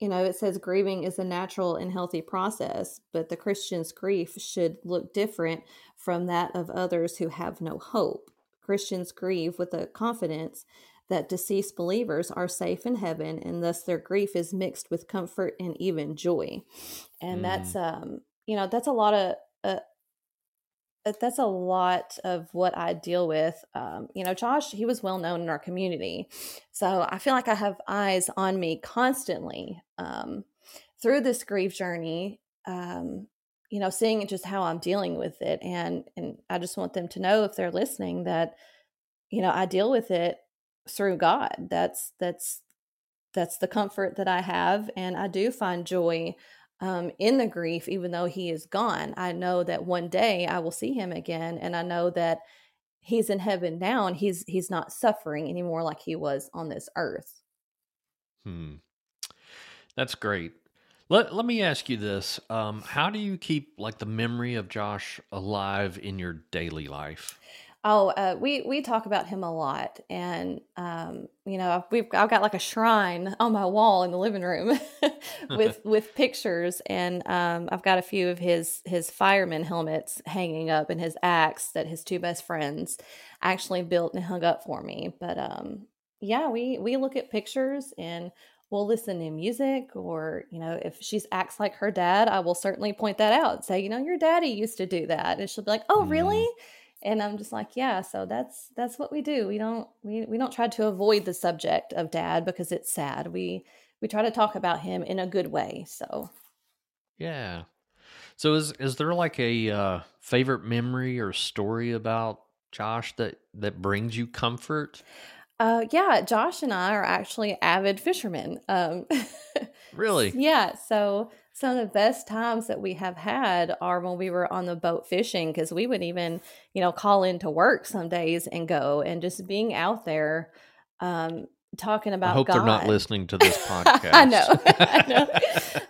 you know, it says grieving is a natural and healthy process, but the Christian's grief should look different from that of others who have no hope. Christians grieve with the confidence that deceased believers are safe in heaven, and thus their grief is mixed with comfort and even joy. And mm. that's um, you know, that's a lot of uh, that's a lot of what I deal with. Um, you know, Josh, he was well known in our community. So I feel like I have eyes on me constantly um, through this grief journey, um, you know, seeing just how I'm dealing with it. And, and I just want them to know if they're listening that, you know, I deal with it through God. That's, that's, that's the comfort that I have. And I do find joy um, in the grief, even though he is gone. I know that one day I will see him again, and I know that he's in heaven now, and he's he's not suffering anymore like he was on this earth. Hmm, that's great. Let Let me ask you this: um, How do you keep like the memory of Josh alive in your daily life? Oh, uh, we we talk about him a lot, and um, you know, we've I've got like a shrine on my wall in the living room with with pictures, and um, I've got a few of his his fireman helmets hanging up, and his axe that his two best friends actually built and hung up for me. But um, yeah, we we look at pictures and we'll listen to music or you know if she's acts like her dad i will certainly point that out and say you know your daddy used to do that and she'll be like oh mm. And i'm just like yeah so that's that's what we do we don't we, we don't try to avoid the subject of dad because it's sad we we try to talk about him in a good way so yeah so is is there like a uh, favorite memory or story about josh that that brings you comfort uh, yeah, Josh and I are actually avid fishermen. Um, really? yeah. So some of the best times that we have had are when we were on the boat fishing because we would even you know call into work some days and go and just being out there um talking about I hope God. they're not listening to this podcast. I know. I know.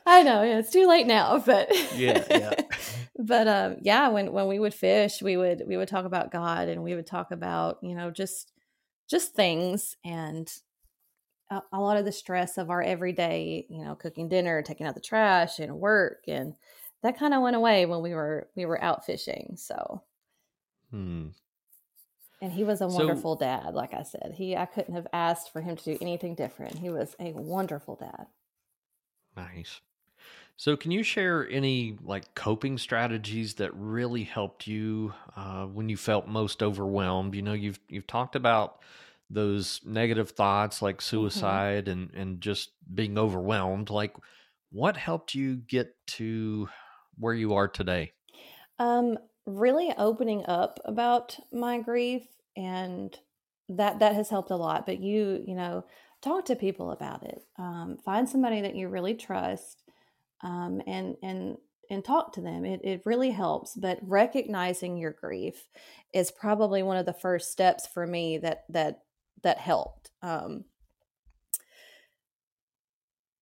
I know. Yeah, it's too late now, but yeah, yeah. but um yeah, when when we would fish, we would we would talk about God and we would talk about, you know, just just things and a, a lot of the stress of our everyday, you know, cooking dinner, taking out the trash and work and that kind of went away when we were we were out fishing. So hmm. And he was a wonderful so, dad, like I said. He I couldn't have asked for him to do anything different. He was a wonderful dad. Nice. So, can you share any like coping strategies that really helped you uh, when you felt most overwhelmed? You know, you've you've talked about those negative thoughts like mm-hmm. suicide mm-hmm. and and just being overwhelmed like what helped you get to where you are today um really opening up about my grief and that that has helped a lot but you you know talk to people about it um, find somebody that you really trust um, and and and talk to them it, it really helps but recognizing your grief is probably one of the first steps for me that that that helped um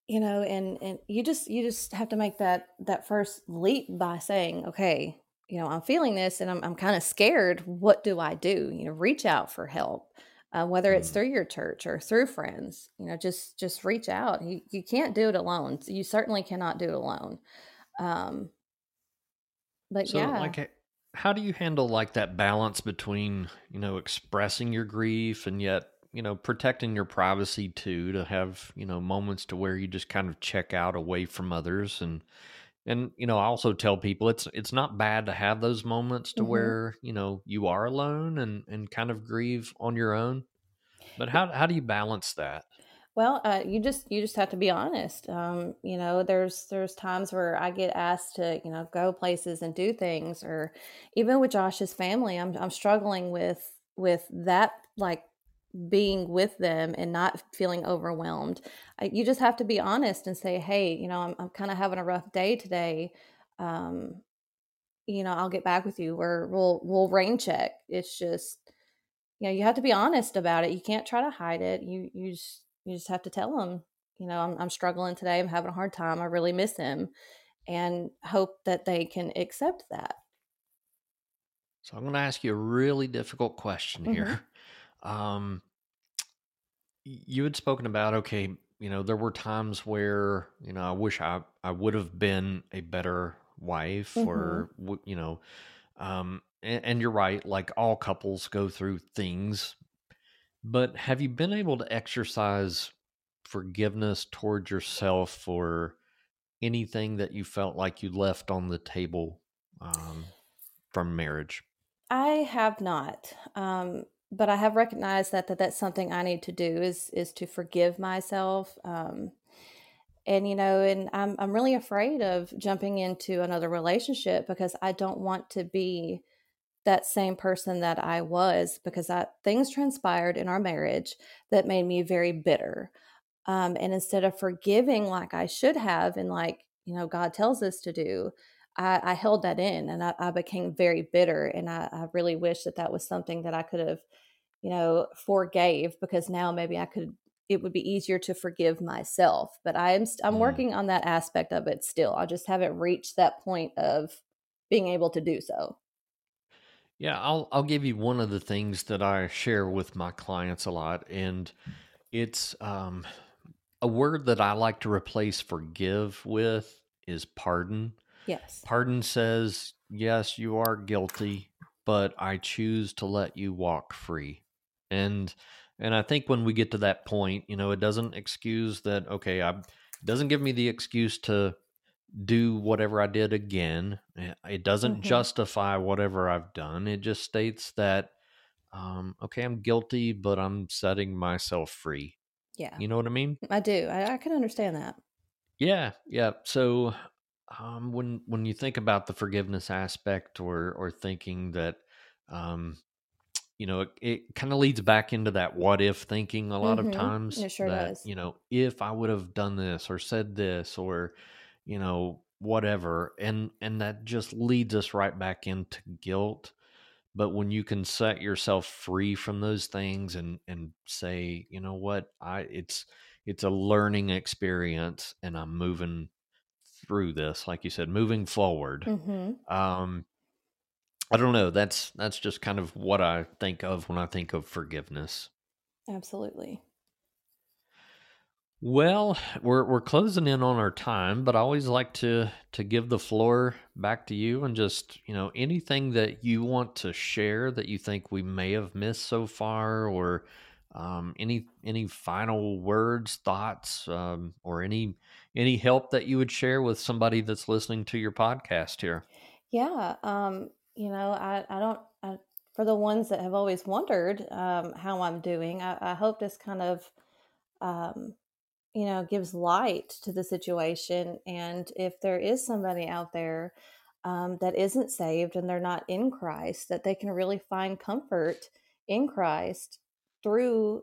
you know and and you just you just have to make that that first leap by saying okay you know i'm feeling this and i'm, I'm kind of scared. What do i do? You know reach out for help uh, whether it's mm. through your church or through friends you know just just reach out. You, you can't do it alone. You certainly cannot do it alone um but so yeah. like how do you handle like that balance between you know expressing your grief and yet you know protecting your privacy too to have you know moments to where you just kind of check out away from others and and you know, I also tell people it's it's not bad to have those moments to mm-hmm. where you know you are alone and and kind of grieve on your own. But how how do you balance that? Well, uh, you just you just have to be honest. Um, you know, there's there's times where I get asked to you know go places and do things, or even with Josh's family, I'm I'm struggling with with that like being with them and not feeling overwhelmed. You just have to be honest and say, hey, you know, I'm I'm kind of having a rough day today. Um, you know, I'll get back with you, or we'll we'll rain check. It's just you know you have to be honest about it. You can't try to hide it. You you just you just have to tell them, you know, I'm, I'm struggling today. I'm having a hard time. I really miss him, and hope that they can accept that. So I'm going to ask you a really difficult question mm-hmm. here. Um, you had spoken about okay, you know, there were times where you know I wish I I would have been a better wife, mm-hmm. or you know, um, and, and you're right. Like all couples go through things but have you been able to exercise forgiveness towards yourself for anything that you felt like you left on the table um, from marriage? I have not. Um, but I have recognized that, that that's something I need to do is is to forgive myself. Um, and you know, and I'm I'm really afraid of jumping into another relationship because I don't want to be that same person that I was because that things transpired in our marriage that made me very bitter. Um, and instead of forgiving like I should have, and like you know God tells us to do, I, I held that in, and I, I became very bitter. And I, I, really wish that that was something that I could have, you know, forgave because now maybe I could. It would be easier to forgive myself, but I am I'm mm. working on that aspect of it still. I just haven't reached that point of being able to do so. Yeah, I'll I'll give you one of the things that I share with my clients a lot, and it's um, a word that I like to replace forgive with is pardon. Yes. Pardon says, yes, you are guilty, but I choose to let you walk free. And and I think when we get to that point, you know, it doesn't excuse that okay, I it doesn't give me the excuse to do whatever I did again. Eh, it doesn't mm-hmm. justify whatever I've done. It just states that, um, okay, I'm guilty, but I'm setting myself free. Yeah. You know what I mean? I do. I, I can understand that. Yeah. Yeah. So, um, when, when you think about the forgiveness aspect or, or thinking that, um, you know, it, it kind of leads back into that what if thinking a lot mm-hmm. of times. It sure that, does. You know, if I would have done this or said this or, you know whatever and and that just leads us right back into guilt but when you can set yourself free from those things and and say you know what i it's it's a learning experience and i'm moving through this like you said moving forward mm-hmm. um i don't know that's that's just kind of what i think of when i think of forgiveness absolutely well, we're we're closing in on our time, but I always like to to give the floor back to you and just, you know, anything that you want to share that you think we may have missed so far or um, any any final words, thoughts, um, or any any help that you would share with somebody that's listening to your podcast here. Yeah, um, you know, I I don't I, for the ones that have always wondered um, how I'm doing. I, I hope this kind of um, you know gives light to the situation and if there is somebody out there um, that isn't saved and they're not in christ that they can really find comfort in christ through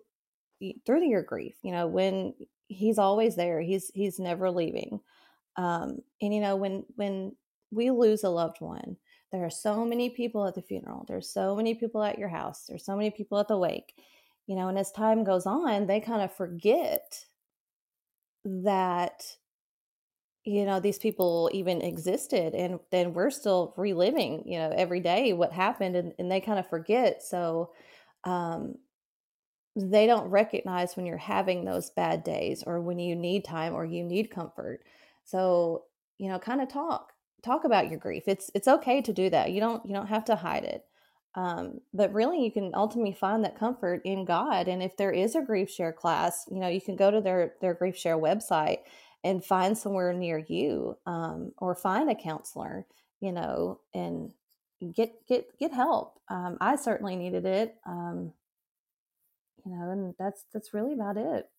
through your grief you know when he's always there he's he's never leaving um, and you know when when we lose a loved one there are so many people at the funeral. There's so many people at your house. There's so many people at the wake you know and as time goes on they kind of forget that you know these people even existed and then we're still reliving you know every day what happened and, and they kind of forget. So um they don't recognize when you're having those bad days or when you need time or you need comfort. So you know kind of talk talk about your grief. It's it's okay to do that. You don't you don't have to hide it. Um, but really, you can ultimately find that comfort in God. And if there is a grief share class, you know, you can go to their their grief share website and find somewhere near you um, or find a counselor you know and get get get help. Um, i certainly needed it. Um, you know and that's that's really about it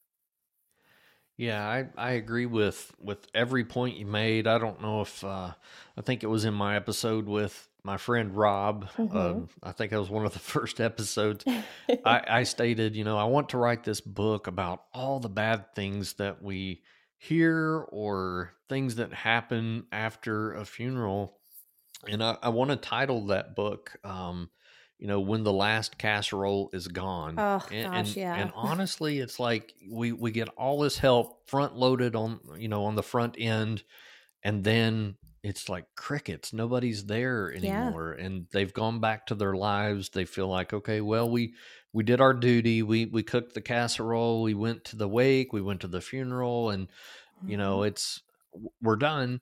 yeah, I, I agree with with every point you made. I don't know if uh, I think it was in my episode with my friend Rob. Mm-hmm. Um, I think that was one of the first episodes. I, I stated, you know, I want to write this book about all the bad things that we hear or things that happen after a funeral, and I, I want to title that book. Um, you know when the last casserole is gone. Oh and, gosh and, yeah. and honestly it's like we we get all this help front loaded on you know on the front end and then it's like crickets. Nobody's there anymore yeah. and they've gone back to their lives. They feel like okay well we we did our duty. We we cooked the casserole. We went to the wake. We went to the funeral. And you know mm-hmm. it's we're done.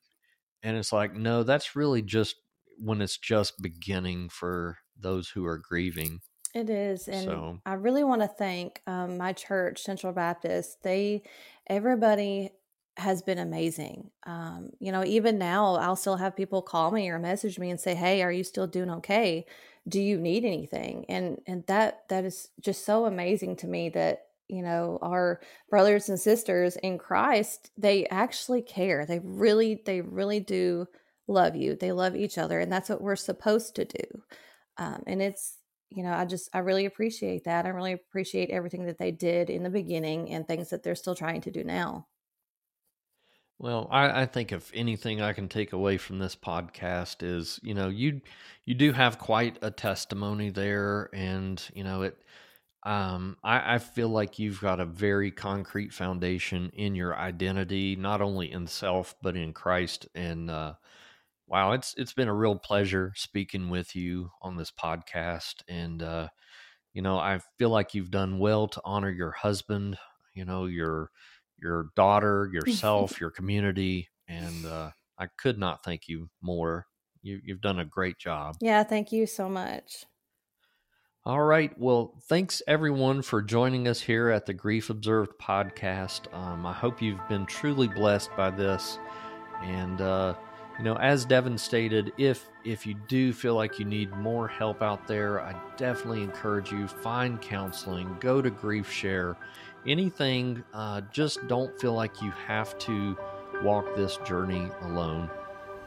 And it's like no that's really just when it's just beginning for those who are grieving. It is, and so. I really want to thank um, my church, Central Baptist. They, everybody has been amazing. Um, you know, even now, I'll still have people call me or message me and say, "Hey, are you still doing okay? Do you need anything?" And and that that is just so amazing to me that you know our brothers and sisters in Christ they actually care. They really they really do love you. They love each other, and that's what we're supposed to do. Um, and it's, you know, I just, I really appreciate that. I really appreciate everything that they did in the beginning and things that they're still trying to do now. Well, I, I think if anything I can take away from this podcast is, you know, you you do have quite a testimony there, and you know it. Um, I, I feel like you've got a very concrete foundation in your identity, not only in self but in Christ, and uh, Wow, it's it's been a real pleasure speaking with you on this podcast, and uh, you know I feel like you've done well to honor your husband, you know your your daughter, yourself, your community, and uh, I could not thank you more. You, you've done a great job. Yeah, thank you so much. All right. Well, thanks everyone for joining us here at the Grief Observed podcast. Um, I hope you've been truly blessed by this. And uh, you know as devin stated if if you do feel like you need more help out there i definitely encourage you find counseling go to grief share. Anything uh, just don't feel like you have to walk this journey alone.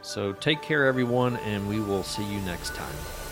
So take care everyone and we will see you next time